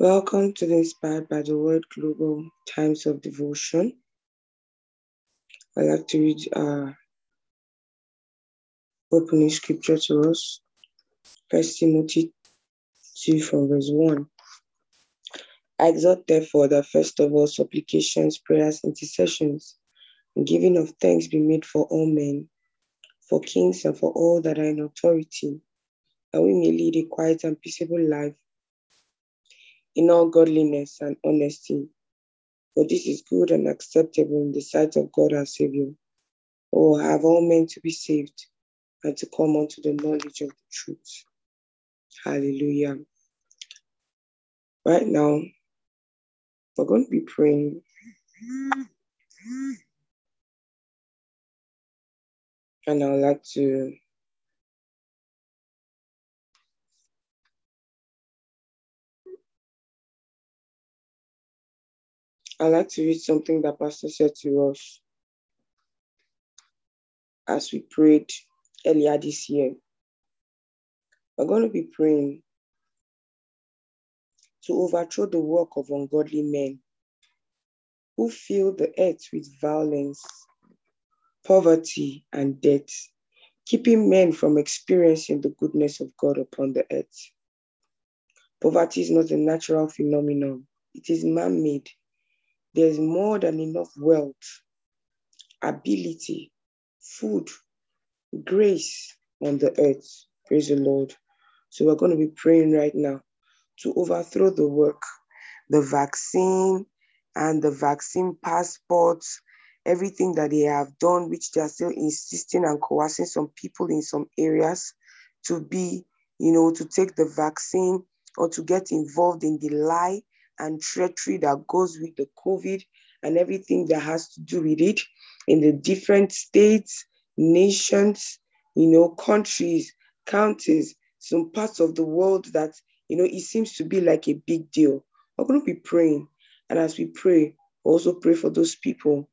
Welcome to the Inspired by the Word Global Times of Devotion. I'd like to read our opening scripture to us. First Timothy 2 from verse 1. I exhort therefore that first of all supplications, prayers, intercessions, and giving of thanks be made for all men, for kings and for all that are in authority, that we may lead a quiet and peaceable life in all godliness and honesty. For this is good and acceptable in the sight of God our Savior, who have all men to be saved and to come unto the knowledge of the truth. Hallelujah. Right now, we're going to be praying. And I would like to I'd like to read something that Pastor said to us as we prayed earlier this year. We're going to be praying to overthrow the work of ungodly men who fill the earth with violence, poverty, and death, keeping men from experiencing the goodness of God upon the earth. Poverty is not a natural phenomenon, it is man made there's more than enough wealth, ability, food, grace on the earth. Praise the Lord. So we're going to be praying right now to overthrow the work, the vaccine and the vaccine passports, everything that they have done, which they are still insisting and coercing some people in some areas to be, you know, to take the vaccine or to get involved in the lie and treachery that goes with the COVID and everything that has to do with it in the different states, nations, you know, countries, counties, some parts of the world that, you know, it seems to be like a big deal. We're going to be praying. And as we pray, also pray for those people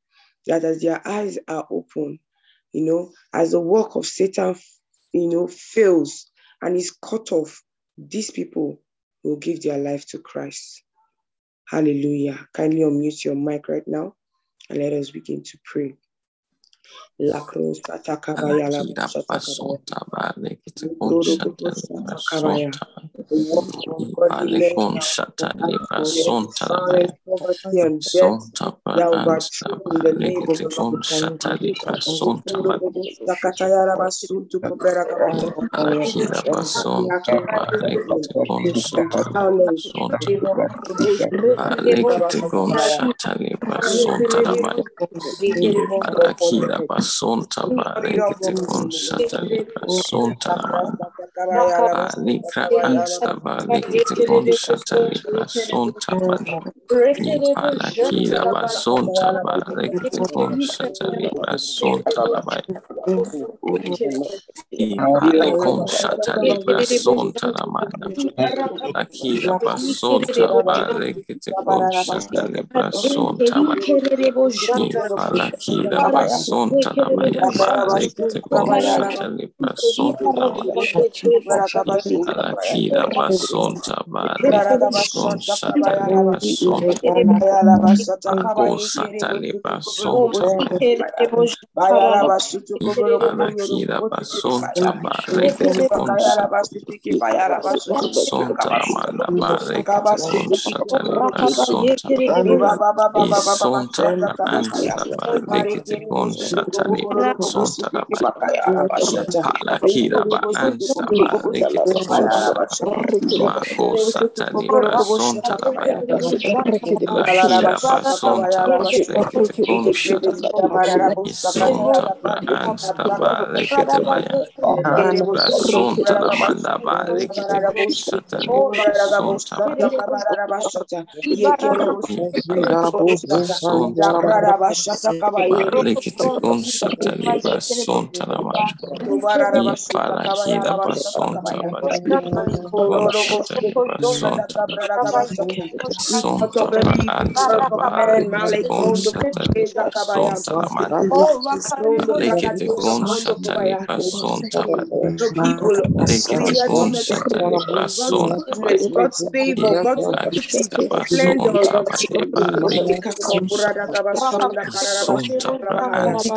that as their eyes are open, you know, as the work of Satan, you know, fails and is cut off, these people will give their life to Christ. Hallelujah. Kindly unmute your mic right now and let us begin to pray. Alekon shata libra sonta labaya. Sonta pa ansta ba lekete kon shata libra sonta ba. Alakira ba sonta ba lekete kon shata libra sonta. Alekete kon shata libra sonta labaya. Alakira ba sonta ba lekete kon shata libra sonta labaya. Alikra ansta ba lekete kon shata libra sonta ba. Ipala kira ba sonta ba lekete kon shata libra sonta labaya. Ipale kon shata libra sonta lamanda. Akira ba sonta ba lekete kon shata libra sonta ba. Ipala kira ba sonta labaya ba lekete kon shata libra sonta lamanda. Ipala kira ba sonta ba lekete kon shata libra sonta. Ako sata libra sonta ba. Ipala kira ba sonta ba lekete kon shata sonta ba lekete kon shata libra sonta Isonta ba ansta ba lekete kon shata sonta ba Ipala kira ba ansta ba lekete kon shata Mako sata sonta ba Ipala un satali bason tarabar i parakida bason tabar un satali bason son tabar antabar un satali bason tabar lekete un satali bason tabar lekete un satali bason tabar i parakida bason tabar lekete un satali bason tabar antabar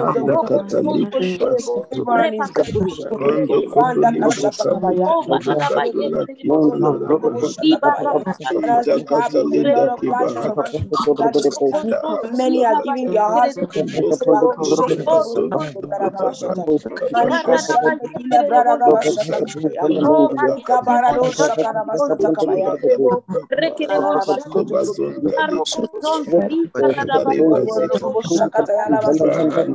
Many are giving their hearts to Jesus.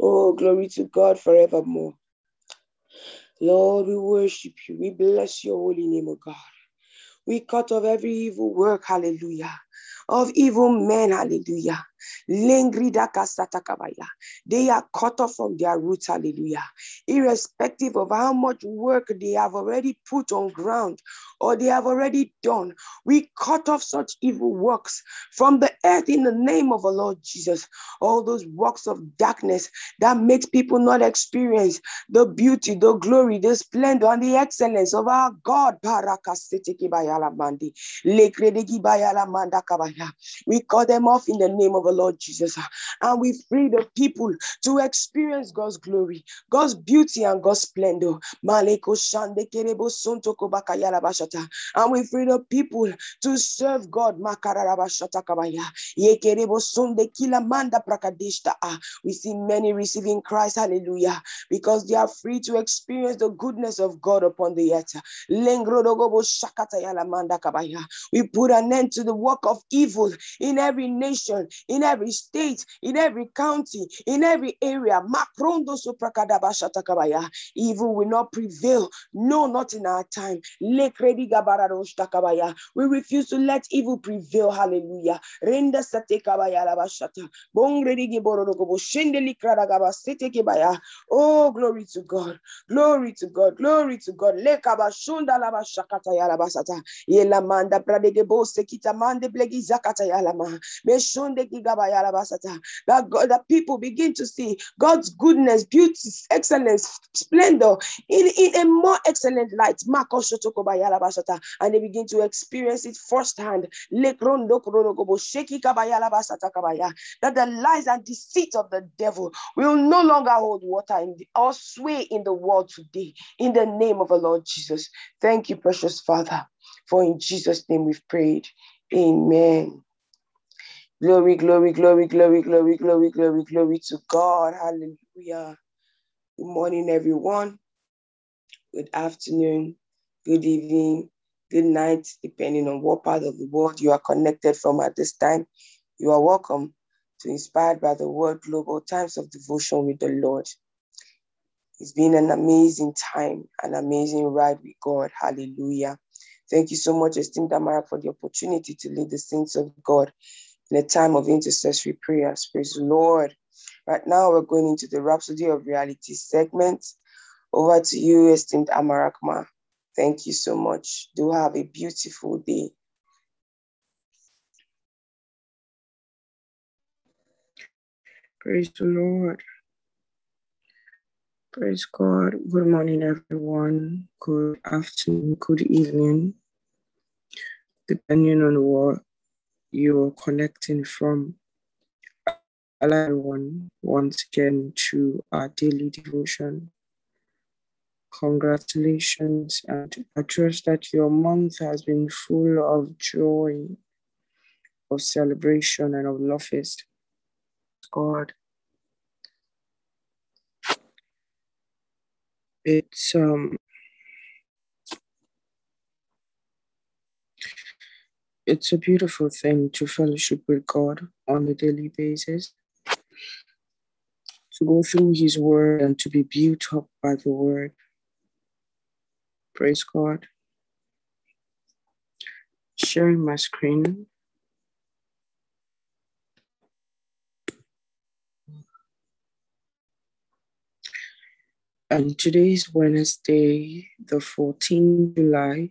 Oh, glory to God forevermore. Lord, we worship you. We bless your holy name, O God. We cut off every evil work, hallelujah, of evil men, hallelujah. They are cut off from their roots, hallelujah. Irrespective of how much work they have already put on ground or they have already done, we cut off such evil works from the earth in the name of the Lord Jesus. All those works of darkness that makes people not experience the beauty, the glory, the splendor, and the excellence of our God. We cut them off in the name of the Lord Jesus. And we free the people to experience God's glory, God's beauty, and God's splendor. And we free the people to serve God. Ah, we see many receiving Christ, hallelujah, because they are free to experience the goodness of God upon the earth. We put an end to the work of evil in every nation, in every state, in every county, in every area. Evil will not prevail. No, not in our time. We refuse to let evil prevail. Hallelujah. Renda. Oh, glory to God. Glory to God. Glory to God. Lekabashunda laba shakata yalabasata. Yelamanda pradege bose kitamande blegi zakata yalama. Gigaba yalabasata. That God, that people begin to see God's goodness, beauty, excellence, splendor in, in a more excellent light. And they begin to experience it firsthand. That the lies and deceit of the devil will no longer hold water in the, or sway in the world today. In the name of the Lord Jesus. Thank you, precious Father. For in Jesus' name we've prayed. Amen. Glory, glory, glory, glory, glory, glory, glory, glory to God. Hallelujah. Good morning, everyone. Good afternoon, good evening, good night, depending on what part of the world you are connected from at this time. You are welcome to Inspired by the Word Global Times of Devotion with the Lord. It's been an amazing time, an amazing ride with God. Hallelujah. Thank you so much, esteemed Amarak, for the opportunity to lead the saints of God in a time of intercessory prayers. Praise the Lord. Right now, we're going into the Rhapsody of Reality segment. Over to you, esteemed Amarakma. Thank you so much. Do have a beautiful day. Praise the Lord. Praise God. Good morning, everyone. Good afternoon, good evening, depending on what you're connecting from. Everyone, once again to our daily devotion. Congratulations, and I trust that your month has been full of joy, of celebration, and of love fest. God. It's um it's a beautiful thing to fellowship with God on a daily basis, to go through His Word and to be built up by the Word. Praise God. Sharing my screen. And today is Wednesday, the 14th July,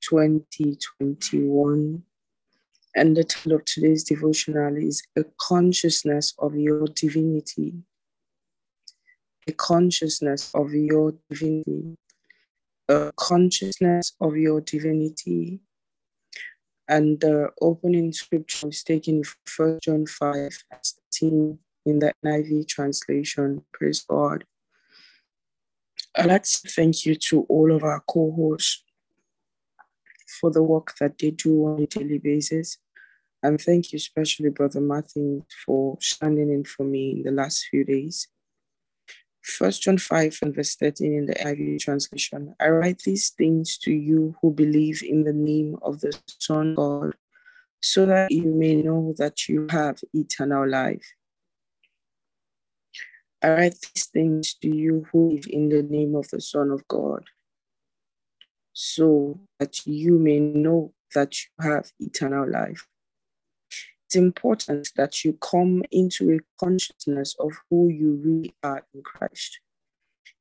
2021. And the title of today's devotional is A Consciousness of Your Divinity. A consciousness of your divinity. A consciousness of your divinity. And the opening scripture is taken from 1 John 5, 13 in the NIV translation. Praise God. I'd like to thank you to all of our co hosts for the work that they do on a daily basis. And thank you, especially Brother Martin, for standing in for me in the last few days. First John 5 and verse 13 in the NIV translation. I write these things to you who believe in the name of the Son of God, so that you may know that you have eternal life. I write these things to you who live in the name of the Son of God, so that you may know that you have eternal life. It's important that you come into a consciousness of who you really are in Christ.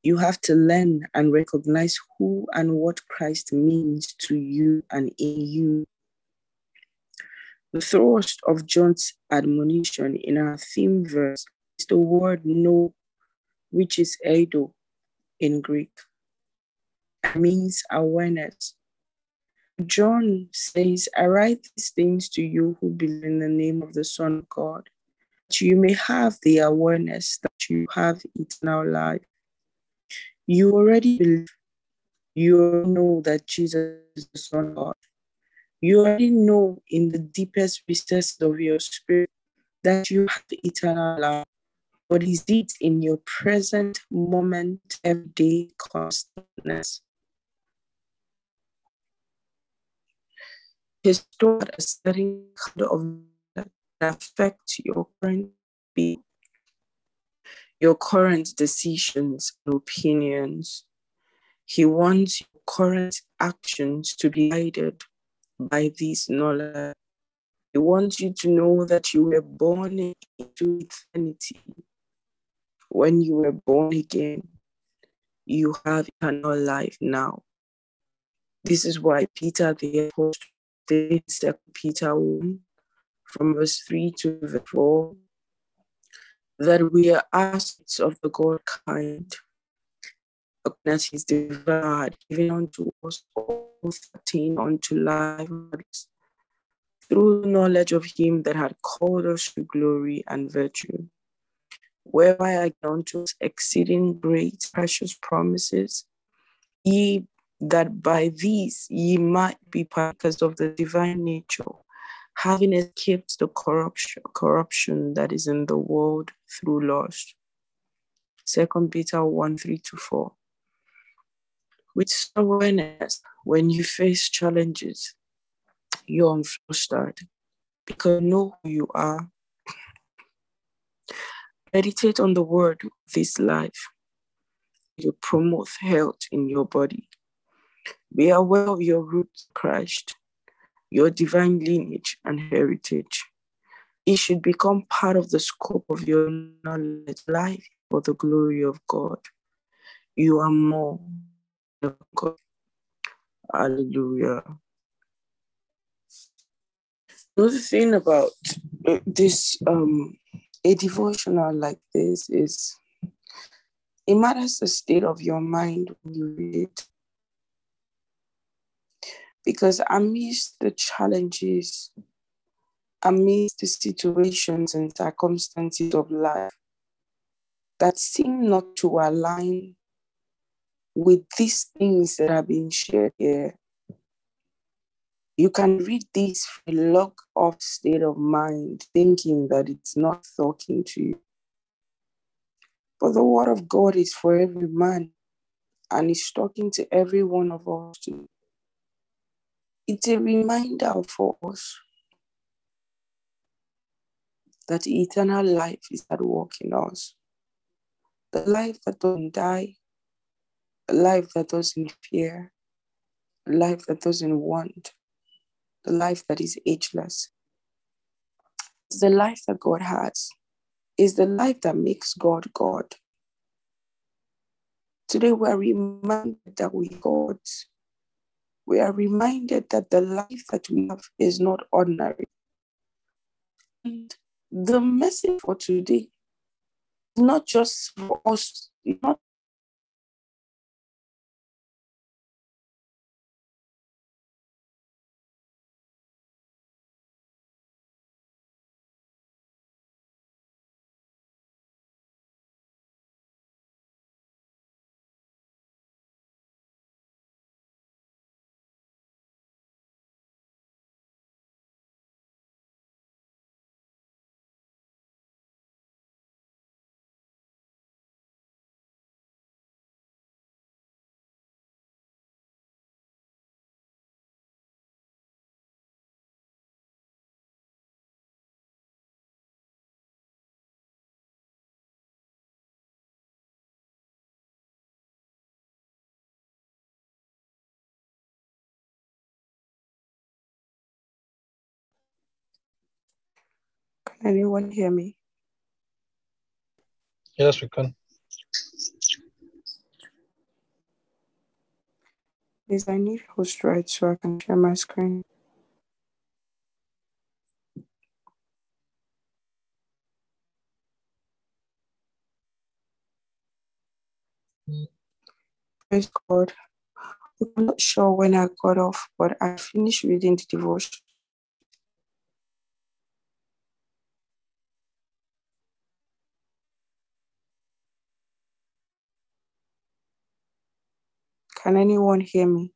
You have to learn and recognize who and what Christ means to you and in you. The thrust of John's admonition in our theme verse is the word know, which is eido in Greek. Means awareness. John says, I write these things to you who believe in the name of the Son of God, that you may have the awareness that you have eternal life. You already believe, you know that Jesus is the Son of God. You already know in the deepest recesses of your spirit that you have eternal life. But is it in your present moment, everyday constantness? His taught a certain kind of that affect your current being, your current decisions and opinions. He wants your current actions to be guided by this knowledge. He wants you to know that you were born into eternity. When you were born again, you have eternal life now. This is why Peter the Apostle states Peter 1 from verse 3 to verse 4 that we are assets of the God kind, that his divine given unto us all attain unto life through knowledge of him that had called us to glory and virtue, whereby I count us exceeding great precious promises, ye that by these ye might be partakers of the divine nature, having escaped the corruption, corruption that is in the world through lust. Second Peter 1 3 to 4. With awareness, when you face challenges, you're unflustered because you know who you are. Meditate on the word of this life. You promote health in your body. Be aware of your roots, Christ, your divine lineage and heritage. It should become part of the scope of your knowledge life for the glory of God. You are more than God. Hallelujah. Another thing about this, um, a devotional like this is it matters the state of your mind when you read. Because amidst the challenges, amidst the situations and circumstances of life that seem not to align with these things that are being shared here, you can read this from a lock off state of mind, thinking that it's not talking to you. But the word of God is for every man, and it's talking to every one of us too. It's a reminder for us that eternal life is at work in us. The life that doesn't die, the life that doesn't fear, the life that doesn't want, the life that is ageless. It's the life that God has. Is the life that makes God God. Today we are reminded that we God. We are reminded that the life that we have is not ordinary. And the message for today is not just for us, not Can anyone hear me? Yes, we can. Please, I need host right so I can share my screen. Praise God. I'm not sure when I got off, but I finished reading the devotion. Can anyone hear me?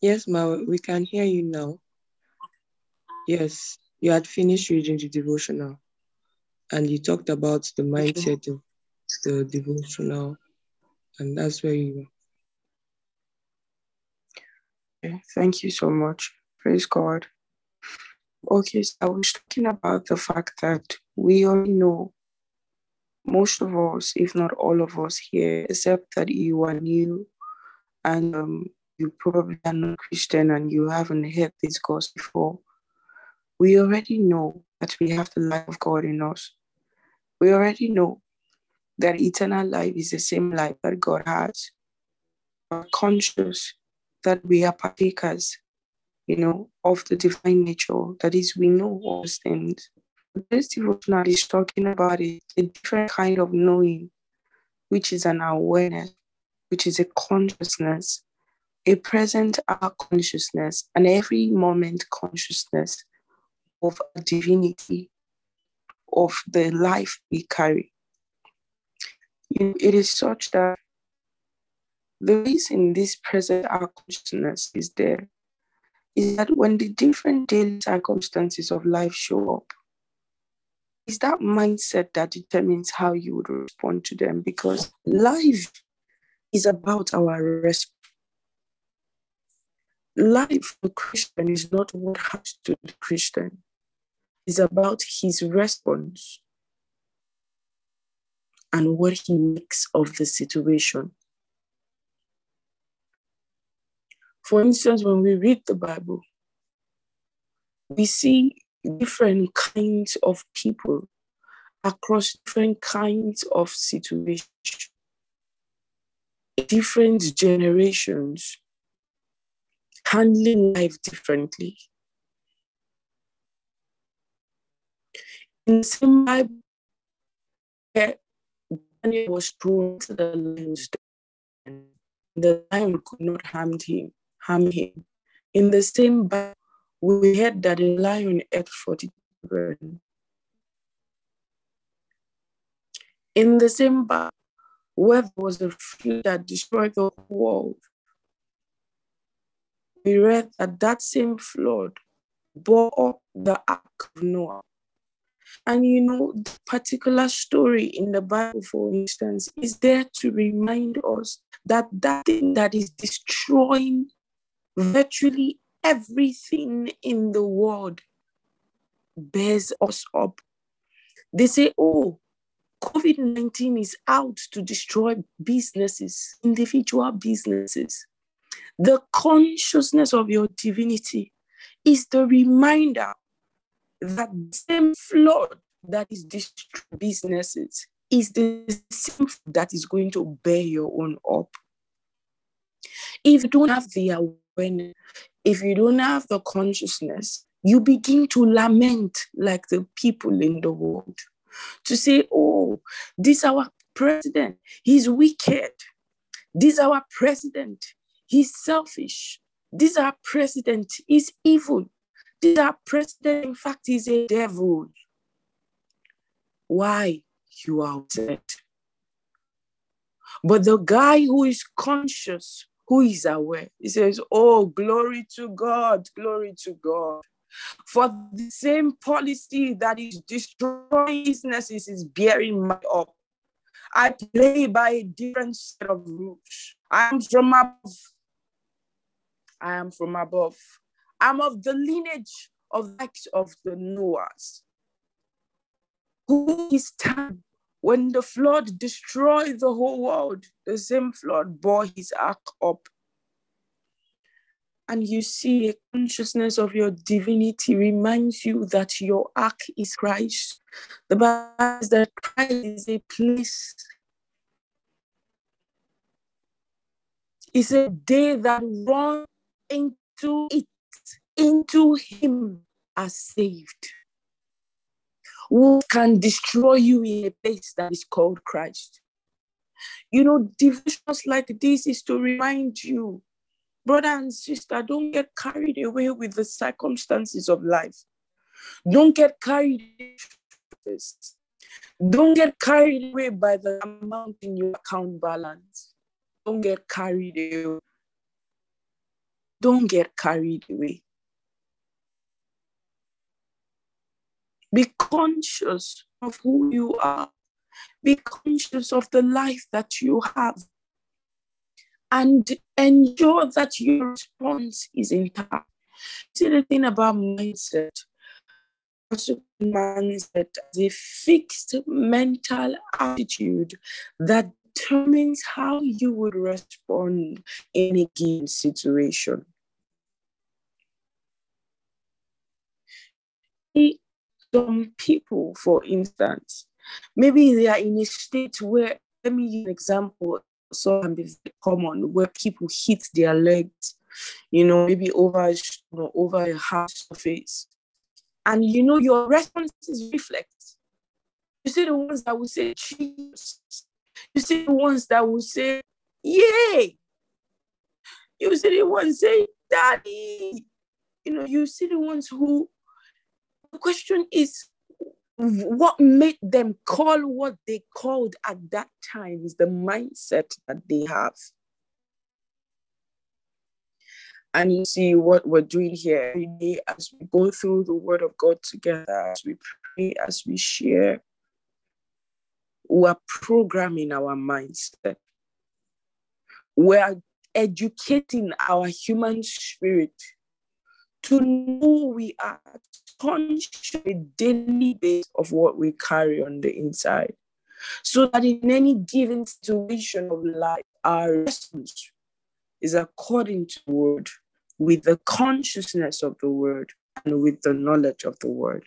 Yes, Ma, we can hear you now. Yes, you had finished reading the devotional and you talked about the mindset of the devotional, and that's where you were. Okay, thank you so much. Praise God. Okay, so I was talking about the fact that we all know, most of us, if not all of us here, except that you are new and um, you probably are not Christian and you haven't heard this gospel before, we already know that we have the life of God in us. We already know that eternal life is the same life that God has. We're conscious that we are partakers, you know, of the divine nature. That is, we know all things. This devotional is talking about a, a different kind of knowing, which is an awareness which is a consciousness, a present hour consciousness, and every moment consciousness of a divinity, of the life we carry. It is such that the reason this present hour consciousness is there is that when the different daily circumstances of life show up, is that mindset that determines how you would respond to them because life is about our response. Life for Christian is not what happens to the Christian. It's about his response and what he makes of the situation. For instance, when we read the Bible, we see different kinds of people across different kinds of situations different generations handling life differently. In the same Bible, Daniel was thrown to the lion's den, the lion could not harm him, harm him. In the same Bible, we heard that the lion ate 40 children. In the same Bible, where there was a flood that destroyed the world. We read that that same flood bore up the ark of Noah. And you know, the particular story in the Bible, for instance, is there to remind us that that thing that is destroying virtually everything in the world bears us up. They say, oh, COVID 19 is out to destroy businesses, individual businesses. The consciousness of your divinity is the reminder that the same flood that is destroying businesses is the same that is going to bear your own up. If you don't have the awareness, if you don't have the consciousness, you begin to lament like the people in the world to say, oh, this our president, he's wicked. This our president, he's selfish. This our president is evil. This our president, in fact, is a devil. Why you are upset? But the guy who is conscious, who is aware, he says, Oh, glory to God, glory to God. For the same policy that is destroying businesses is bearing my up. I play by a different set of rules. I am from above. I am from above. I'm of the lineage of likes of the Noahs. Who is time when the flood destroyed the whole world, the same flood bore his ark up and you see a consciousness of your divinity reminds you that your ark is Christ. The Bible says that Christ is a place. It's a day that run into it, into Him are saved. Who can destroy you in a place that is called Christ? You know, devotions like this is to remind you Brother and sister, don't get carried away with the circumstances of life. Don't get carried away. Don't get carried away by the amount in your account balance. Don't get carried away. Don't get carried away. Be conscious of who you are. Be conscious of the life that you have and ensure that your response is intact. See the thing about mindset, mindset is a fixed mental attitude that determines how you would respond in a given situation. Some people, for instance, maybe they are in a state where, let me give an example so can be common where people hit their legs, you know, maybe over you know, over a hard surface. And you know, your responses reflect. You see the ones that will say Jesus. You see the ones that will say, Yay. You see the ones say, Daddy. You know, you see the ones who the question is, what made them call what they called at that time is the mindset that they have. And you see what we're doing here every day as we go through the Word of God together, as we pray, as we share, we're programming our mindset. We're educating our human spirit to know we are conscious daily base of what we carry on the inside. So that in any given situation of life, our response is according to word, with the consciousness of the word and with the knowledge of the word.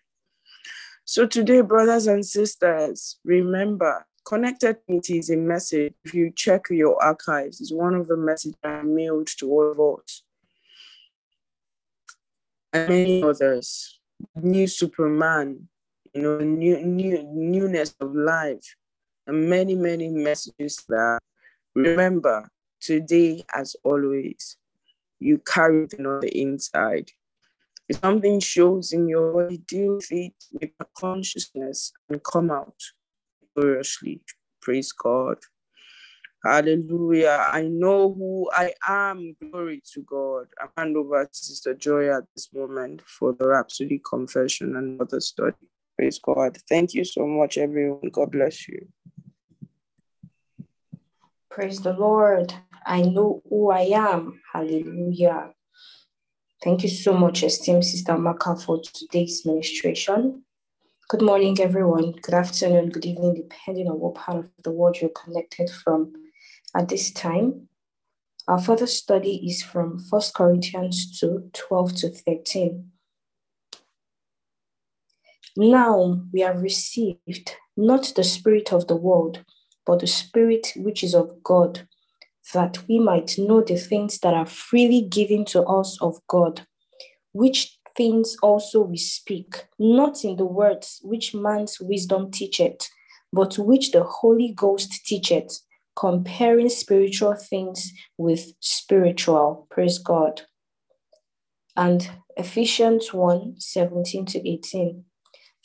So today, brothers and sisters, remember, connected meeting is a message. If you check your archives, it's one of the messages I mailed to all of us. And many others new Superman, you know, new, new newness of life, and many, many messages that remember today, as always, you carry it on the inside. If something shows in your body, deal with it with a consciousness and come out gloriously. Praise God. Hallelujah. I know who I am. Glory to God. I hand over to Sister Joy at this moment for the Rhapsody Confession and other study. Praise God. Thank you so much, everyone. God bless you. Praise the Lord. I know who I am. Hallelujah. Thank you so much, esteemed Sister Maka, for today's ministration. Good morning, everyone. Good afternoon, good evening, depending on what part of the world you're connected from at this time. Our further study is from 1 Corinthians 2 12 to 13. Now we have received not the Spirit of the world, but the Spirit which is of God, that we might know the things that are freely given to us of God, which things also we speak, not in the words which man's wisdom teacheth, but which the Holy Ghost teacheth comparing spiritual things with spiritual. Praise God. And Ephesians 1 17 to 18.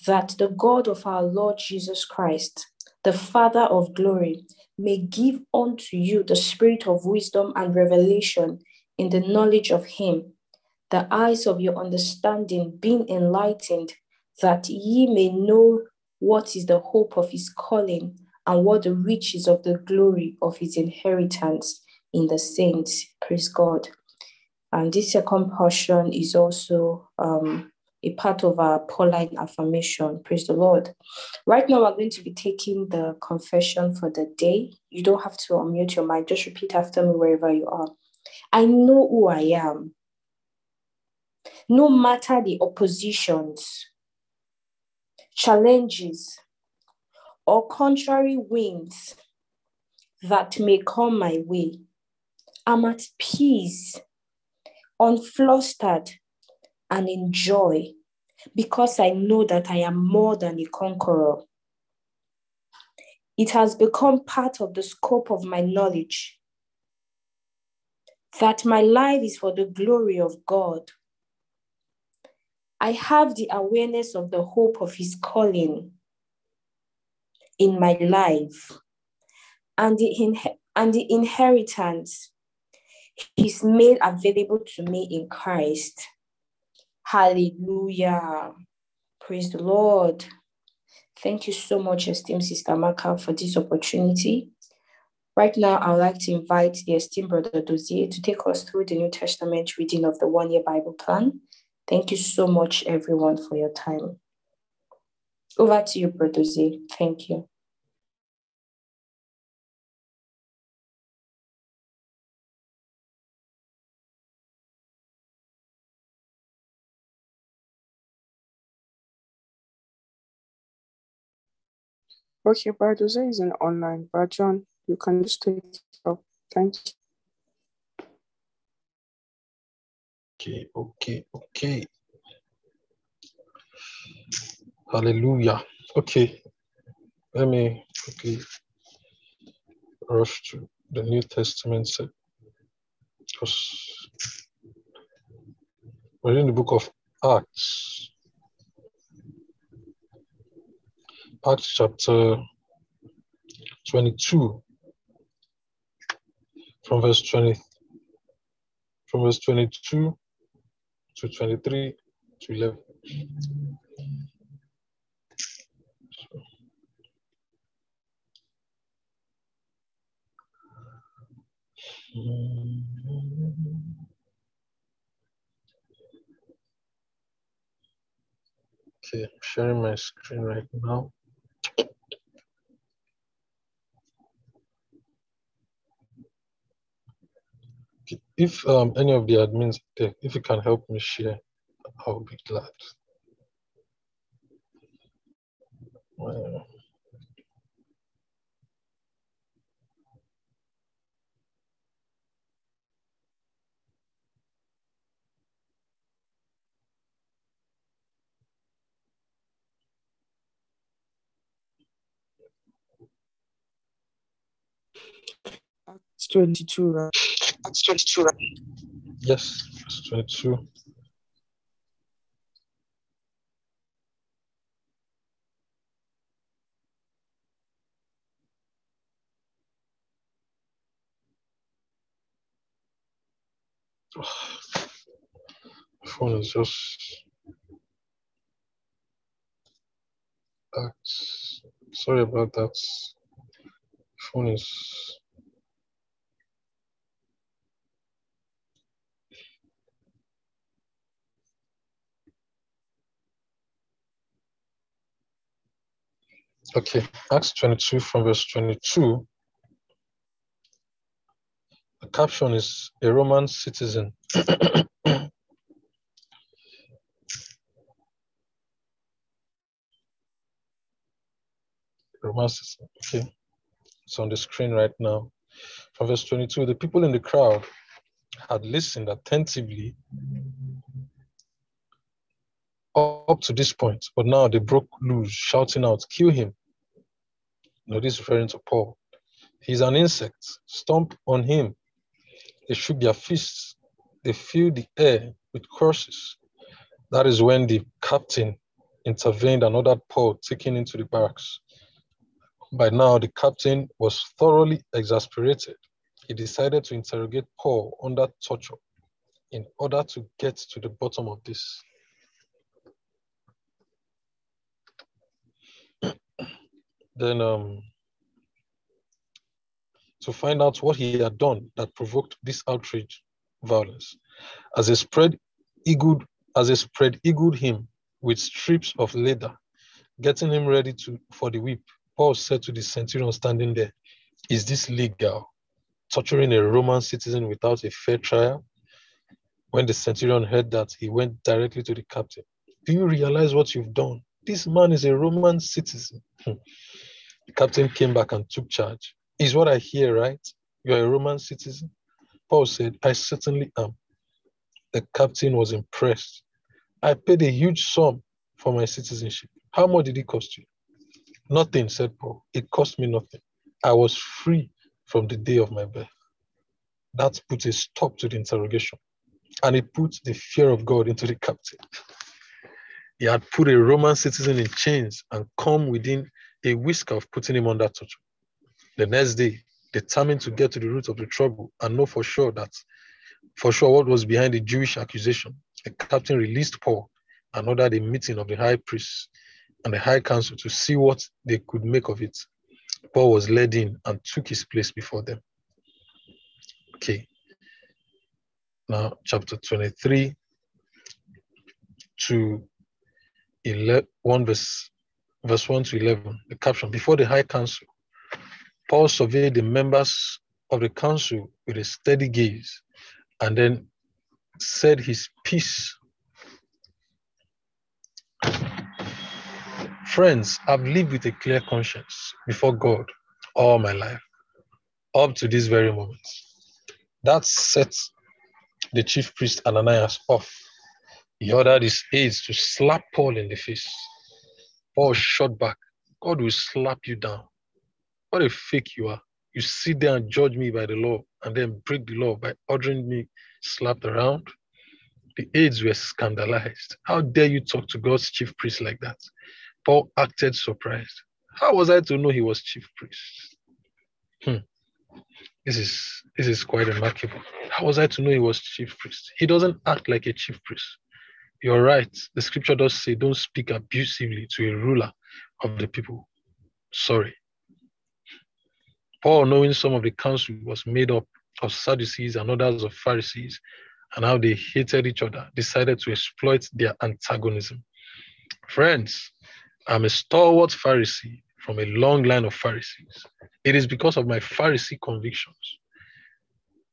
That the God of our Lord Jesus Christ, the Father of glory, may give unto you the spirit of wisdom and revelation in the knowledge of Him, the eyes of your understanding being enlightened, that ye may know what is the hope of His calling and what the riches of the glory of his inheritance in the saints. Praise God. And this second portion is also um, a part of our Pauline affirmation. Praise the Lord. Right now, we're going to be taking the confession for the day. You don't have to unmute your mic, just repeat after me wherever you are. I know who I am. no matter the oppositions, challenges, or contrary winds that may come my way. I'm at peace, unflustered, and in joy because I know that I am more than a conqueror. It has become part of the scope of my knowledge that my life is for the glory of God. I have the awareness of the hope of His calling in my life and the, in, and the inheritance He's made available to me in Christ. Hallelujah. Praise the Lord. Thank you so much, esteemed Sister Maka, for this opportunity. Right now, I would like to invite the esteemed Brother Dozier to take us through the New Testament reading of the one year Bible plan. Thank you so much, everyone, for your time. Over to you, Brother Dozier. Thank you. Okay, Dozier is an online, but John, you can just take it up. Thank you. Okay, okay, okay. Hallelujah. Okay, let me quickly rush to the New Testament set because we're in the book of Acts. Acts chapter 22 from verse 20 from verse 22 to 23 to 11. Okay, I'm sharing my screen right now. If um, any of the admins if you can help me share, I'll be glad. Uh, 22, right? Acts 22, right? Yes, it's 22. My phone is just Acts. Sorry about that. Phone is okay. Acts 22 from verse 22. The caption is a Roman citizen. Roman citizen. Okay. It's on the screen right now. From verse 22, the people in the crowd had listened attentively up to this point, but now they broke loose, shouting out, Kill him. This is referring to Paul. He's an insect. Stomp on him. They shook their fists. They filled the air with curses. That is when the captain intervened and ordered Paul taken into the barracks. By now, the captain was thoroughly exasperated. He decided to interrogate Paul under torture in order to get to the bottom of this. then um, to find out what he had done that provoked this outrage violence. As a spread eagled, as a spread eagled him with strips of leather, getting him ready to for the whip, Paul said to the centurion standing there, Is this legal? Torturing a Roman citizen without a fair trial? When the centurion heard that, he went directly to the captain. Do you realize what you've done? This man is a Roman citizen. the captain came back and took charge. Is what I hear, right? You're a Roman citizen? Paul said, I certainly am. The captain was impressed. I paid a huge sum for my citizenship. How much did it cost you? Nothing, said Paul. It cost me nothing. I was free from the day of my birth. That put a stop to the interrogation. And it put the fear of God into the captain. He had put a Roman citizen in chains and come within a whisker of putting him under torture. The next day, determined to get to the root of the trouble and know for sure that, for sure, what was behind the Jewish accusation, the captain released Paul and ordered a meeting of the high priests and the high council to see what they could make of it. Paul was led in and took his place before them. Okay. Now, chapter 23 to 11, 1 verse, verse 1 to 11, the caption, before the high council, Paul surveyed the members of the council with a steady gaze and then said his piece. Friends, I've lived with a clear conscience before God all my life, up to this very moment. That set the chief priest Ananias off. He ordered his aides to slap Paul in the face. Paul shot back. God will slap you down. What a fake you are. You sit there and judge me by the law and then break the law by ordering me slapped around. The aides were scandalized. How dare you talk to God's chief priest like that? Paul acted surprised. How was I to know he was chief priest? Hmm. This is this is quite remarkable. How was I to know he was chief priest? He doesn't act like a chief priest. You're right. The scripture does say, don't speak abusively to a ruler of the people. Sorry. Paul, knowing some of the council was made up of Sadducees and others of Pharisees, and how they hated each other, decided to exploit their antagonism. Friends, I'm a stalwart Pharisee from a long line of Pharisees. It is because of my Pharisee convictions,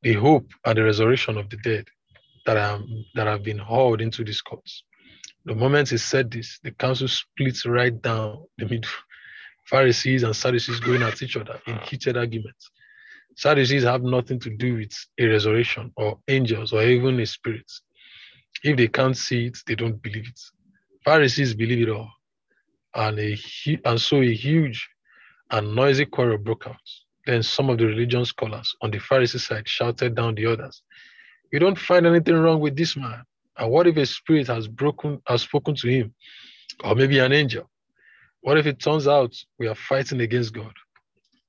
the hope and the resurrection of the dead, that I am that I've been hauled into this courts. The moment he said this, the council splits right down the middle. Pharisees and Sadducees going at each other in mm. heated arguments. Sadducees have nothing to do with a resurrection or angels or even a spirit. If they can't see it, they don't believe it. Pharisees believe it all. And, a, and so a huge and noisy quarrel broke out. Then some of the religion scholars on the Pharisee side shouted down the others, You don't find anything wrong with this man. And what if a spirit has broken has spoken to him? Or maybe an angel? What if it turns out we are fighting against God?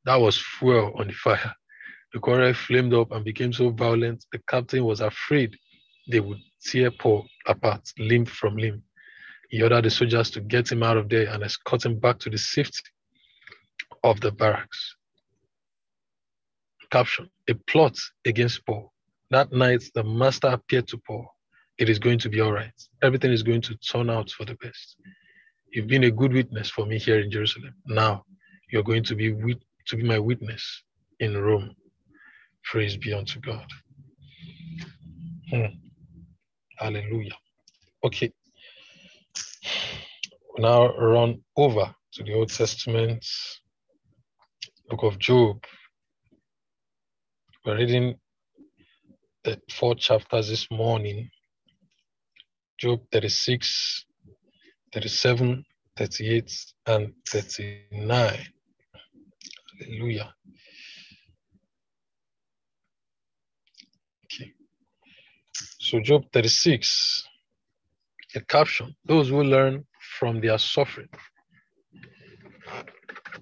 That was fuel on the fire. The quarrel flamed up and became so violent, the captain was afraid they would tear Paul apart, limb from limb. He ordered the soldiers to get him out of there and escort him back to the safety of the barracks. Caption A plot against Paul. That night, the master appeared to Paul. It is going to be all right. Everything is going to turn out for the best. You've been a good witness for me here in Jerusalem. Now you're going to be wit- to be my witness in Rome. Praise be unto God. Hmm. Hallelujah. Okay. Now run over to the Old Testament, book of Job. We're reading the four chapters this morning. Job 36, 37, 38, and 39. Hallelujah. Okay. So, Job 36, a caption those who learn from their suffering.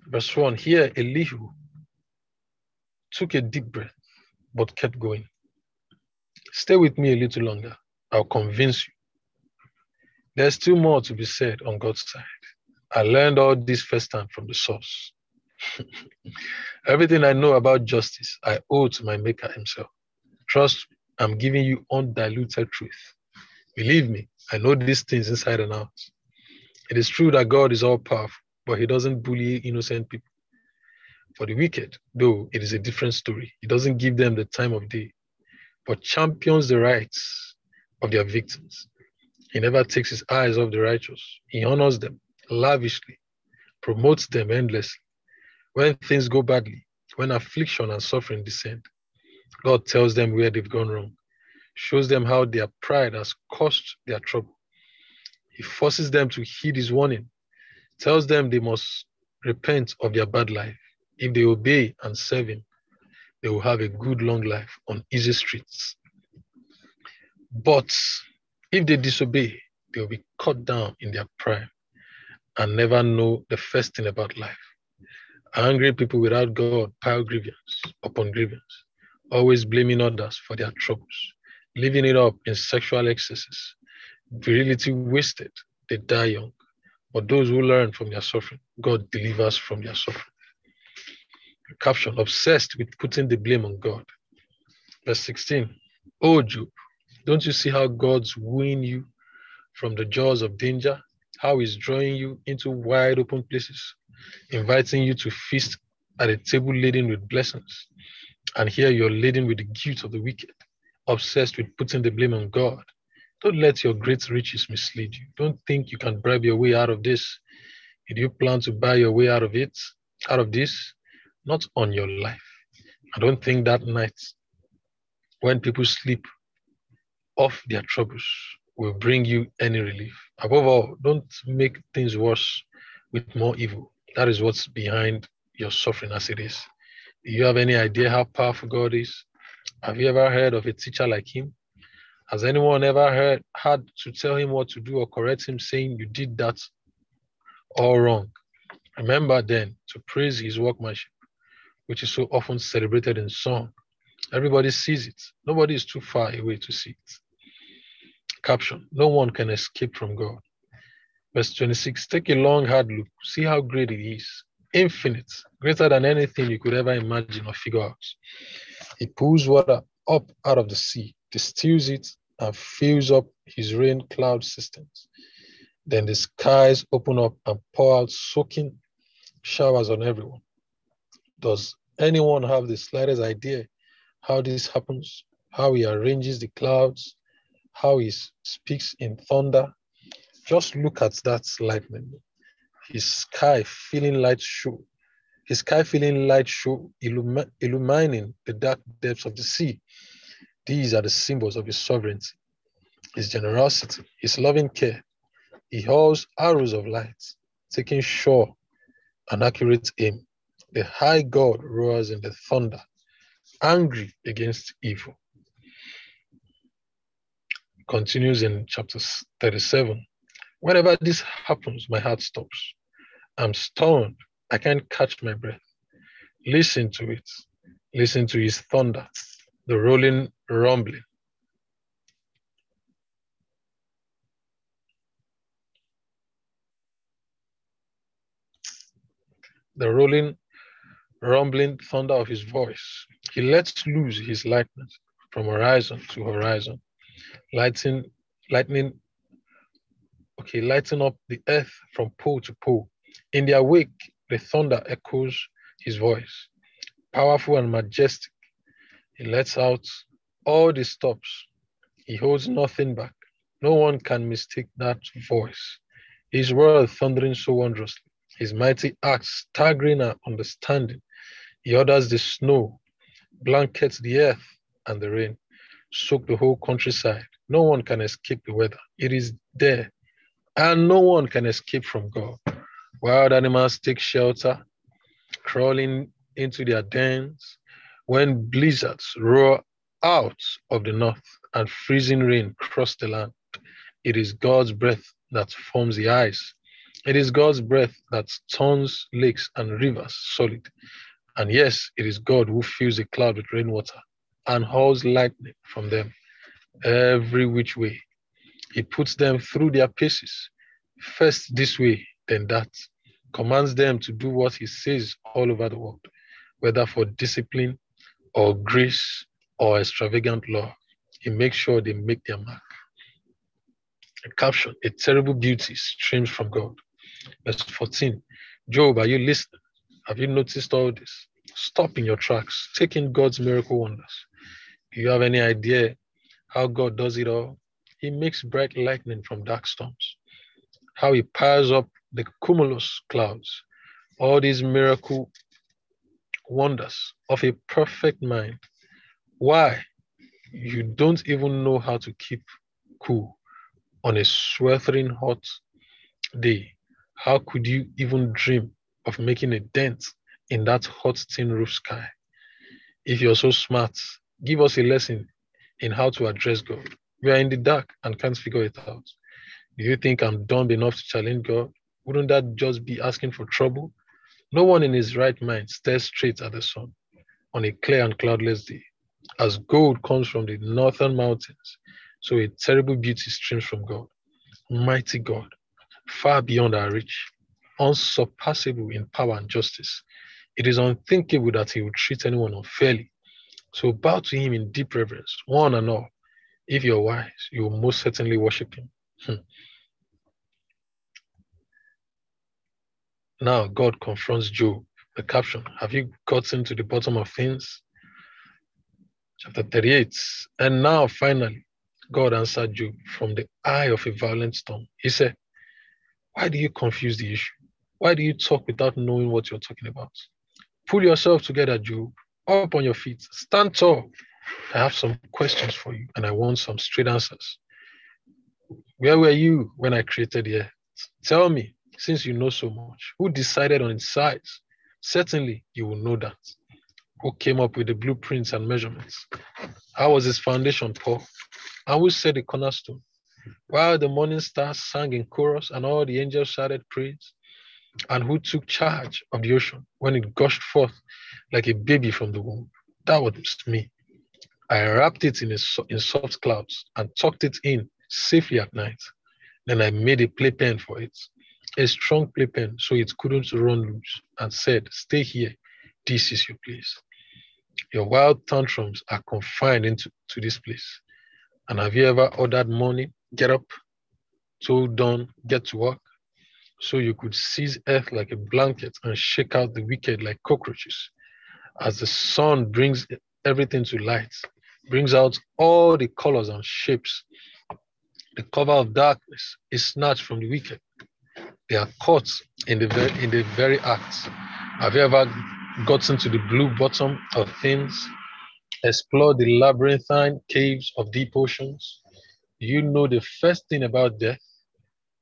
Verse 1 Here, Elihu took a deep breath but kept going. Stay with me a little longer. I'll convince you. There's still more to be said on God's side. I learned all this firsthand from the source. Everything I know about justice, I owe to my Maker Himself. Trust I'm giving you undiluted truth. Believe me, I know these things inside and out. It is true that God is all powerful, but He doesn't bully innocent people. For the wicked, though, it is a different story. He doesn't give them the time of day, but champions the rights of their victims. He never takes his eyes off the righteous. He honors them lavishly, promotes them endlessly. When things go badly, when affliction and suffering descend, God tells them where they've gone wrong, shows them how their pride has caused their trouble. He forces them to heed his warning, tells them they must repent of their bad life. If they obey and serve him, they will have a good long life on easy streets. But if they disobey, they will be cut down in their prime and never know the first thing about life. Angry people without God pile grievance upon grievance, always blaming others for their troubles, living it up in sexual excesses, virility wasted, they die young. But those who learn from their suffering, God delivers from their suffering. Caption obsessed with putting the blame on God. Verse 16. Oh, Job, don't you see how God's wooing you from the jaws of danger? How he's drawing you into wide open places, inviting you to feast at a table laden with blessings. And here you're laden with the guilt of the wicked, obsessed with putting the blame on God. Don't let your great riches mislead you. Don't think you can bribe your way out of this. Did you plan to buy your way out of it, out of this? Not on your life. I don't think that night when people sleep off their troubles will bring you any relief. Above all, don't make things worse with more evil. That is what's behind your suffering as it is. Do you have any idea how powerful God is? Have you ever heard of a teacher like him? Has anyone ever heard had to tell him what to do or correct him saying you did that all wrong? Remember then to praise his workmanship, which is so often celebrated in song. Everybody sees it. Nobody is too far away to see it. Caption No one can escape from God. Verse 26 Take a long, hard look. See how great it is. Infinite, greater than anything you could ever imagine or figure out. He pulls water up out of the sea, distills it, and fills up his rain cloud systems. Then the skies open up and pour out soaking showers on everyone. Does anyone have the slightest idea how this happens? How he arranges the clouds, how he speaks in thunder. Just look at that lightning. His sky feeling light show. His sky feeling light show illumi- illumining the dark depths of the sea. These are the symbols of his sovereignty, his generosity, his loving care. He hurls arrows of light, taking sure and accurate aim. The high God roars in the thunder, angry against evil continues in chapter 37. Whenever this happens, my heart stops. I'm stunned. I can't catch my breath. Listen to it. Listen to his thunder, the rolling, rumbling. The rolling, rumbling thunder of his voice. He lets loose his lightness from horizon to horizon lighting, lightning, okay, lighting up the earth from pole to pole. In their wake, the thunder echoes his voice, powerful and majestic. He lets out all the stops. He holds nothing back. No one can mistake that voice. His word thundering so wondrously, his mighty acts staggering our understanding. He orders the snow, blankets the earth and the rain, soak the whole countryside. No one can escape the weather. It is there. And no one can escape from God. Wild animals take shelter, crawling into their dens. When blizzards roar out of the north and freezing rain cross the land, it is God's breath that forms the ice. It is God's breath that turns lakes and rivers solid. And yes, it is God who fills the cloud with rainwater and hurls lightning from them every which way. He puts them through their paces, first this way, then that, commands them to do what he says all over the world, whether for discipline or grace or extravagant law. He makes sure they make their mark. A caption, a terrible beauty streams from God. Verse 14, Job, are you listening? Have you noticed all this? Stop in your tracks, take in God's miracle wonders. You have any idea how God does it all? he makes bright lightning from dark storms, how he piles up the cumulus clouds, all these miracle wonders of a perfect mind. Why? You don't even know how to keep cool on a sweltering hot day. How could you even dream of making a dent in that hot tin roof sky? If you're so smart, give us a lesson in how to address God. We are in the dark and can't figure it out. Do you think I'm dumb enough to challenge God? Wouldn't that just be asking for trouble? No one in his right mind stares straight at the sun on a clear and cloudless day. As gold comes from the northern mountains, so a terrible beauty streams from God. Mighty God, far beyond our reach, unsurpassable in power and justice. It is unthinkable that he would treat anyone unfairly. So bow to him in deep reverence, one and all. If you're wise, you will most certainly worship him. Hmm. Now God confronts Job. The caption Have you gotten to the bottom of things? Chapter 38. And now finally, God answered Job from the eye of a violent storm. He said, Why do you confuse the issue? Why do you talk without knowing what you're talking about? Pull yourself together, Job. Up on your feet. Stand tall. I have some questions for you, and I want some straight answers. Where were you when I created the earth? Tell me, since you know so much, who decided on its size? Certainly, you will know that. Who came up with the blueprints and measurements? How was its foundation, Paul? And who set the cornerstone? While the morning stars sang in chorus and all the angels shouted praise, and who took charge of the ocean when it gushed forth like a baby from the womb? That was me. I wrapped it in, a, in soft clouds and tucked it in safely at night. Then I made a playpen for it a strong playpen so it couldn't run loose and said, Stay here. This is your place. Your wild tantrums are confined into to this place. And have you ever ordered money? Get up, told done, get to work, so you could seize earth like a blanket and shake out the wicked like cockroaches. As the sun brings everything to light, brings out all the colors and shapes, the cover of darkness is snatched from the wicked they are caught in the very in the very act. Have you ever gotten to the blue bottom of things? Explored the labyrinthine caves of deep oceans? You know the first thing about death?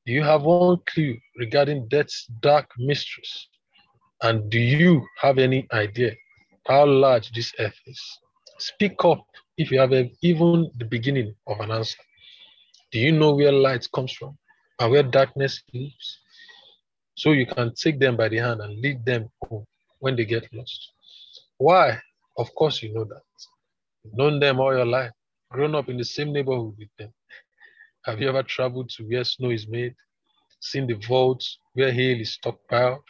You have one clue regarding death's dark mistress. And do you have any idea how large this earth is? Speak up if you have even the beginning of an answer. Do you know where light comes from and where darkness lives? So you can take them by the hand and lead them home when they get lost. Why? Of course, you know that. You've known them all your life, grown up in the same neighborhood with them. Have you ever traveled to where snow is made, seen the vaults where hail is stockpiled,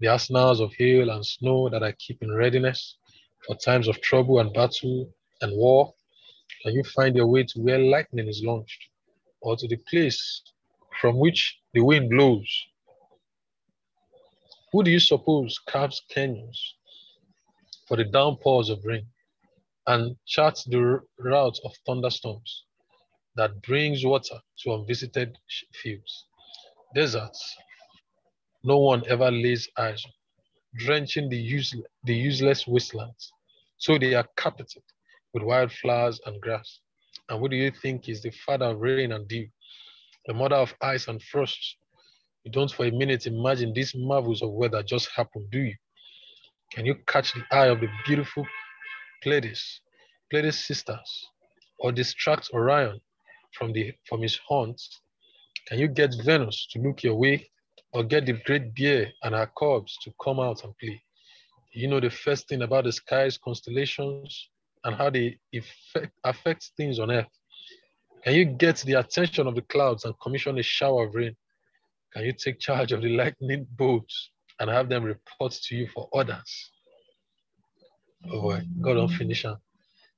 the arsenals of hail and snow that I keep in readiness for times of trouble and battle and war? Can you find your way to where lightning is launched, or to the place from which the wind blows who do you suppose carves canyons for the downpours of rain and charts the route of thunderstorms that brings water to unvisited fields, deserts no one ever lays eyes on, drenching the, useless, the useless wastelands. So they are carpeted with wildflowers and grass. And what do you think is the father of rain and dew, the mother of ice and frost, you don't for a minute imagine these marvels of weather just happened, do you? Can you catch the eye of the beautiful Pleiades, Pleiades sisters, or distract Orion from the from his haunts? Can you get Venus to look your way, or get the great bear and her cubs to come out and play? You know the first thing about the skies, constellations, and how they effect, affect things on Earth. Can you get the attention of the clouds and commission a shower of rain? Can you take charge of the lightning bolts and have them report to you for orders? Oh boy, God don't finish them.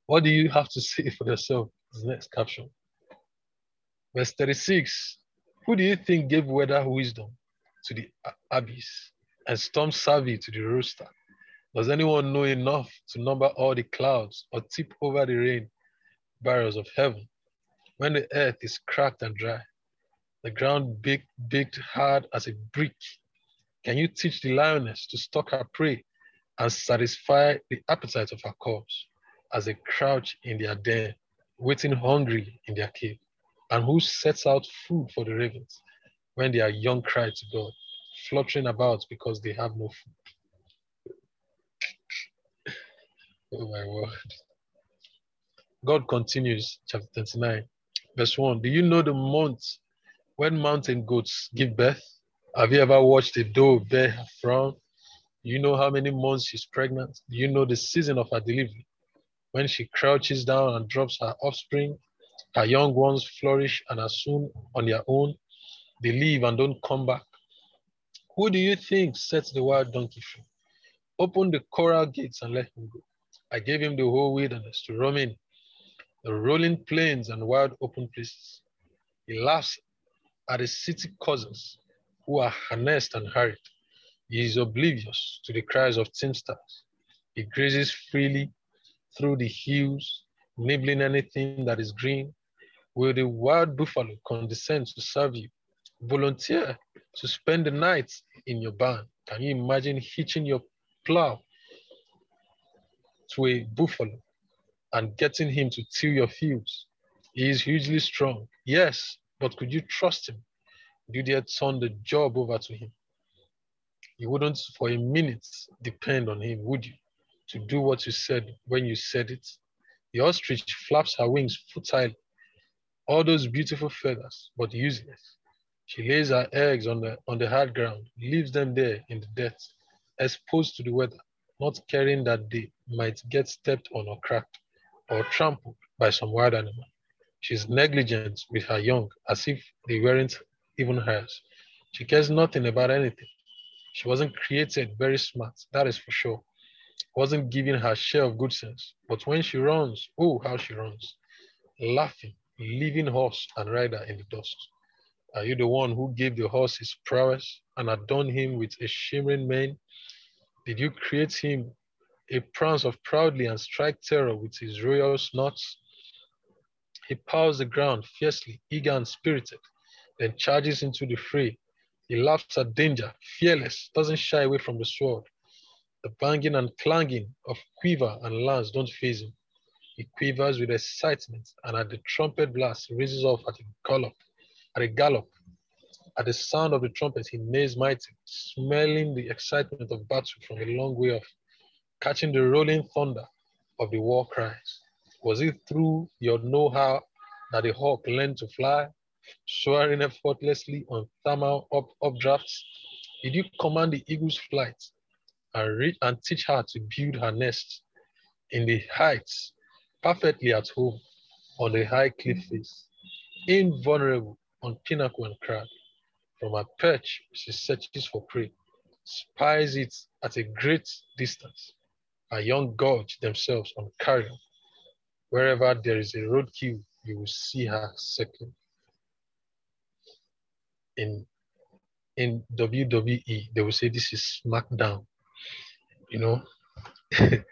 What do you have to say for yourself? The next caption. Verse 36. Who do you think gave weather wisdom to the abyss and storm savvy to the rooster? Does anyone know enough to number all the clouds or tip over the rain barrels of heaven? when the earth is cracked and dry, the ground baked, baked hard as a brick? Can you teach the lioness to stalk her prey and satisfy the appetite of her cubs as they crouch in their den, waiting hungry in their cave? And who sets out food for the ravens when their young cry to God, fluttering about because they have no food? Oh my word. God continues, chapter 29, verse 1. Do you know the months when mountain goats give birth? Have you ever watched a doe bear her frown? Do you know how many months she's pregnant? Do you know the season of her delivery? When she crouches down and drops her offspring, her young ones flourish and are soon on their own. They leave and don't come back. Who do you think sets the wild donkey free? Open the coral gates and let him go. I gave him the whole wilderness to roam in the rolling plains and wild open places. He laughs at the city cousins who are harnessed and hurried. He is oblivious to the cries of teamsters. He grazes freely through the hills, nibbling anything that is green. Will the wild buffalo condescend to serve you? Volunteer to spend the night in your barn. Can you imagine hitching your plow to a buffalo and getting him to till your fields. He is hugely strong, yes, but could you trust him? You turn the job over to him? You wouldn't for a minute depend on him, would you? To do what you said when you said it. The ostrich flaps her wings futilely, all those beautiful feathers, but useless. She lays her eggs on the, on the hard ground, leaves them there in the dirt, exposed to the weather, not caring that they might get stepped on or cracked or trampled by some wild animal. She's negligent with her young, as if they weren't even hers. She cares nothing about anything. She wasn't created very smart, that is for sure. Wasn't given her share of good sense. But when she runs, oh, how she runs. Laughing, leaving horse and rider in the dust. Are you the one who gave the horse his prowess and adorned him with a shimmering mane? Did you create him a prance of proudly and strike terror with his royal snorts? He paws the ground fiercely, eager and spirited, then charges into the fray. He laughs at danger, fearless, doesn't shy away from the sword. The banging and clanging of quiver and lance don't faze him. He quivers with excitement, and at the trumpet blast, raises off at a gallop. At a gallop, at the sound of the trumpet, he neighs mighty, smelling the excitement of battle from a long way off catching the rolling thunder of the war cries? Was it through your know-how that the hawk learned to fly, soaring effortlessly on thermal up, updrafts? Did you command the eagle's flight and, and teach her to build her nest in the heights, perfectly at home on the high cliff face, invulnerable on pinnacle and crag? From her perch, she searches for prey, spies it at a great distance, are young gods themselves on carrion. Wherever there is a roadkill, you will see her circling. In in WWE, they will say this is SmackDown. You know,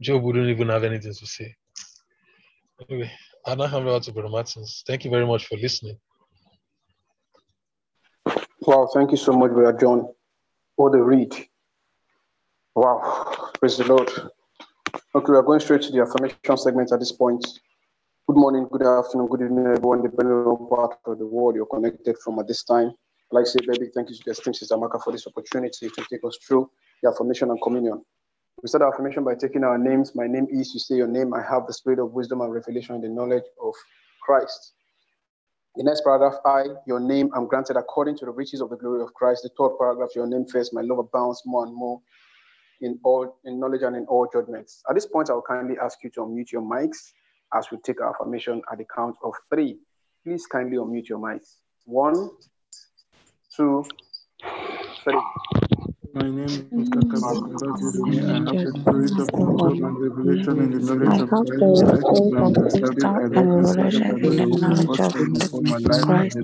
Joe wouldn't even have anything to say. Anyway, I now hand over to Brother Martins. Thank you very much for listening. Wow, thank you so much, Brother John, for the read. Wow, praise the Lord. Okay, we are going straight to the affirmation segment at this point. Good morning, good afternoon, good evening, everyone, depending on part of the world you're connected from at this time. I'd like to say, baby, thank you to the esteemed Sister Maka for this opportunity to take us through the affirmation and communion. We start our affirmation by taking our names. My name is, you say your name, I have the spirit of wisdom and revelation and the knowledge of Christ. The next paragraph, I, your name, I'm granted according to the riches of the glory of Christ. The third paragraph, your name first, my love abounds more and more in all in knowledge and in all judgments. At this point, I will kindly ask you to unmute your mics as we take our affirmation at the count of three. Please kindly unmute your mics. One, two, three. My name is Mr. Kabakura I have the spirit of wisdom and revelation in the knowledge of Christ. the spirit of wisdom and revelation in the knowledge of Christ.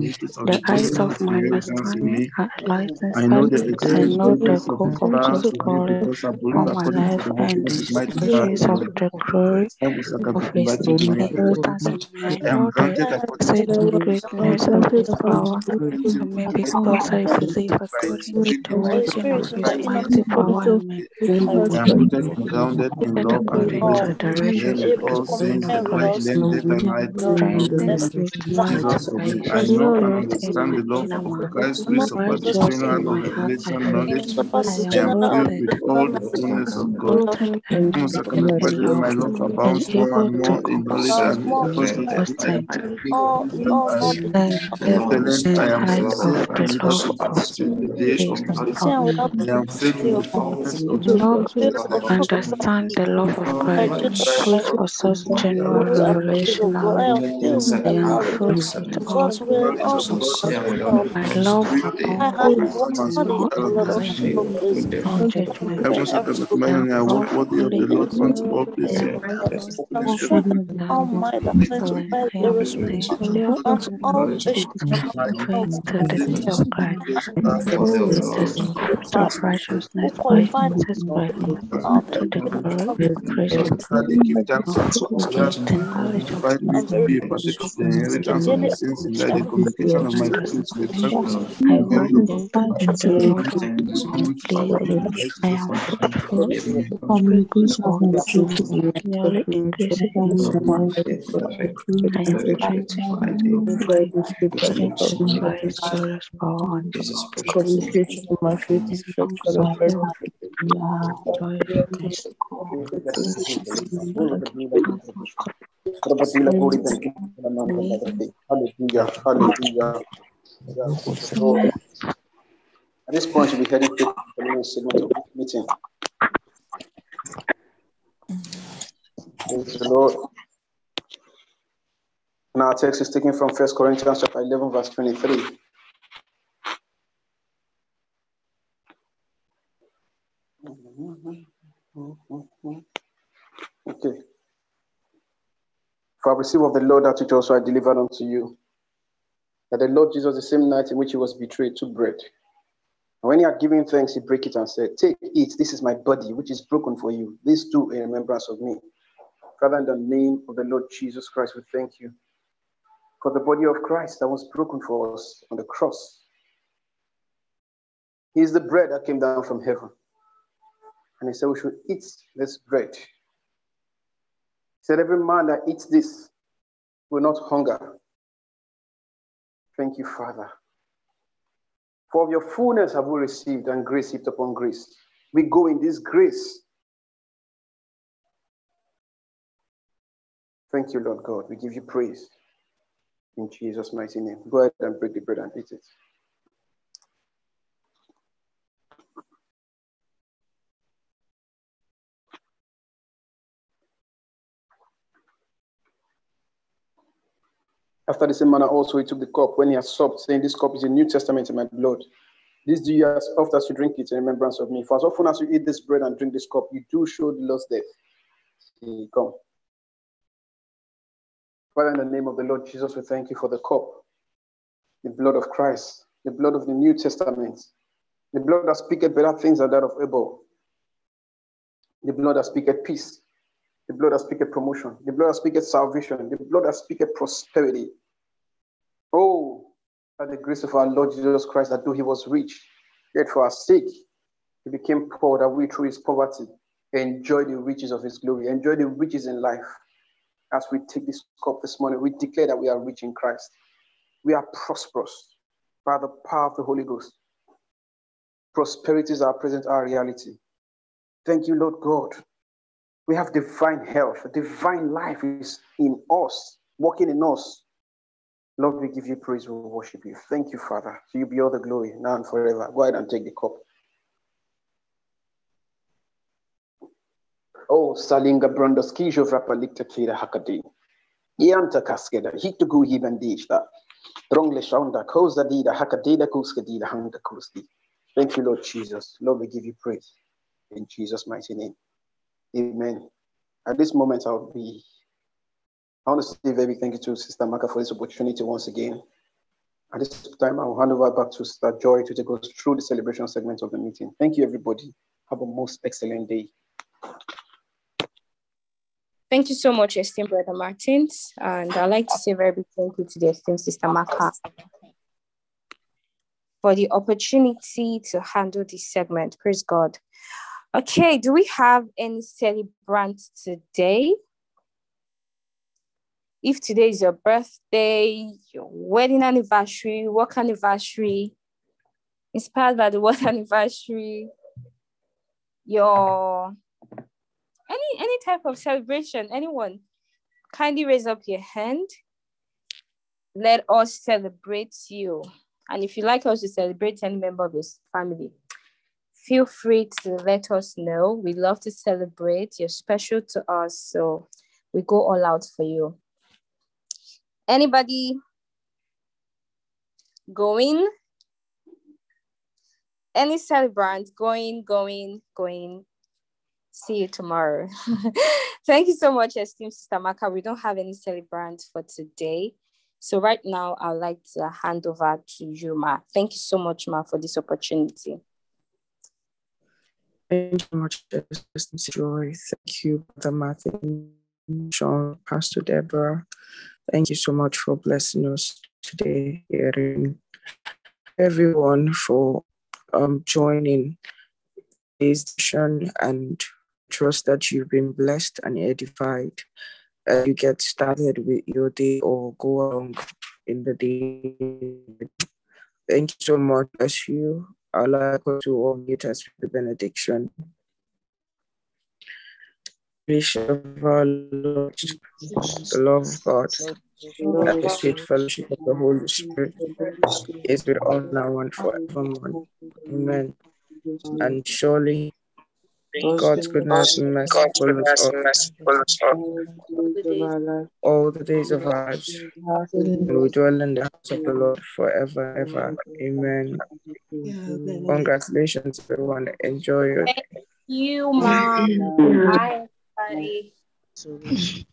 The eyes of my understanding are enlightened, and I know the hope of His glory for my life and the riches of the glory of His inheritance. I know the exceeding greatness of His power, may be because I believe according to the working of His mighty power in me. I am rooted and grounded in love and faith, together with all saints, the right and height Strengthened with might Jesus of by. I know and understand the love of. Christ, which surpasses Righteous general in revelation knowledge. I I am am filled with all the fullness of God. rooted and Almost like a connected that my love love abounds more and more in knowledge and I am the the depth intellect. I and am sincere and the to the day of Understand the love of Christ, which possesses general revelation am all of love and and I the Lord faith to of. Full with the spirit of righteousness by Jesus Christ to the glory and of God. They give thanks I'm unto full God with that the knowledge of invite me God. to be a partaker of the inheritance of the saints in light the communication of my feelings to the purpose of I walk revealing the boldly in the road of which is daily. Christ I Jesus am unto me. fruitful, spiritual, continually increasing in I am strengthened with all might, strengthened by His glorious power on. Communication of my faith is Hallelujah. So, at this point, we'll be heading to the the meeting. Praise the Lord. And our text is taken from 1 Corinthians chapter 11, verse 23. Mm-hmm. Okay. For I received of the Lord that which also I delivered unto you. That the Lord Jesus, the same night in which he was betrayed, took bread. And when he had given thanks, he broke it and said, Take, eat, this is my body, which is broken for you. This do in remembrance of me. Father, in the name of the Lord Jesus Christ, we thank you for the body of Christ that was broken for us on the cross. He is the bread that came down from heaven. And he said, We should eat this bread. He said, Every man that eats this will not hunger. Thank you, Father. For of your fullness have we received, and grace heaped upon grace. We go in this grace. Thank you, Lord God. We give you praise. In Jesus' mighty name. Go ahead and break the bread and eat it. After the same manner, also he took the cup when he had supped, saying, This cup is the New Testament in my blood. This do you as often as you drink it in remembrance of me. For as often as you eat this bread and drink this cup, you do show the Lord's death. Come. Father, in the name of the Lord Jesus, we thank you for the cup, the blood of Christ, the blood of the New Testament, the blood that speaketh better things than that of Abel, the blood that speaketh peace, the blood that speaketh promotion, the blood that speaketh salvation, the blood that speaketh prosperity. Oh, by the grace of our Lord Jesus Christ, that though he was rich, yet for our sake, he became poor, that we through his poverty enjoy the riches of his glory, enjoy the riches in life. As we take this cup this morning, we declare that we are rich in Christ. We are prosperous by the power of the Holy Ghost. Prosperity is our present, our reality. Thank you, Lord God. We have divine health, divine life is in us, working in us. Lord, we give you praise, we worship you. Thank you, Father. You be all the glory now and forever. Go ahead and take the cup. Oh, Salinga Brondoski, Jovrapa Liktakira Hakadi. Yanta Kaskeda, Hitugu Hibandishta. Drongle Shaunda, Kosa Dida, Hakadida Kuskadida, Hanga Kuski. Thank you, Lord Jesus. Lord, we give you praise in Jesus' mighty name. Amen. At this moment, I'll be, I want to say very big thank you to Sister Maka for this opportunity once again. At this time, I'll hand over back to Sister Joy to take us through the celebration segment of the meeting. Thank you, everybody. Have a most excellent day. Thank you so much, esteemed Brother Martins. And I'd like to say very big thank you to the esteemed Sister Maka for the opportunity to handle this segment. Praise God. Okay, do we have any celebrants today? If today is your birthday, your wedding anniversary, work anniversary, inspired by the work anniversary, your any any type of celebration, anyone, kindly raise up your hand. Let us celebrate you. And if you like us to celebrate any member of your family, feel free to let us know. We love to celebrate. You're special to us, so we go all out for you. Anybody going? Any celebrant going, going, going? See you tomorrow. Thank you so much, esteemed Sister Maka. We don't have any celebrants for today. So right now, I'd like to hand over to you, Ma. Thank you so much, Ma, for this opportunity. Thank you so much, Joy. Thank you, Brother Martin, Sean, Pastor Deborah. Thank you so much for blessing us today, hearing everyone for um, joining this session and trust that you've been blessed and edified as you get started with your day or go along in the day. Thank you so much. As you, I'd like to unmute us with the benediction. Bishop of our Lord, the love of God, and the sweet fellowship of the Holy Spirit is with all now and forevermore. Amen. And surely God's goodness and mercy follows us all the days of our lives, and we dwell in the house of the Lord forever and ever. Amen. Congratulations, everyone. Enjoy your Thank you, Mom. Bye, everybody.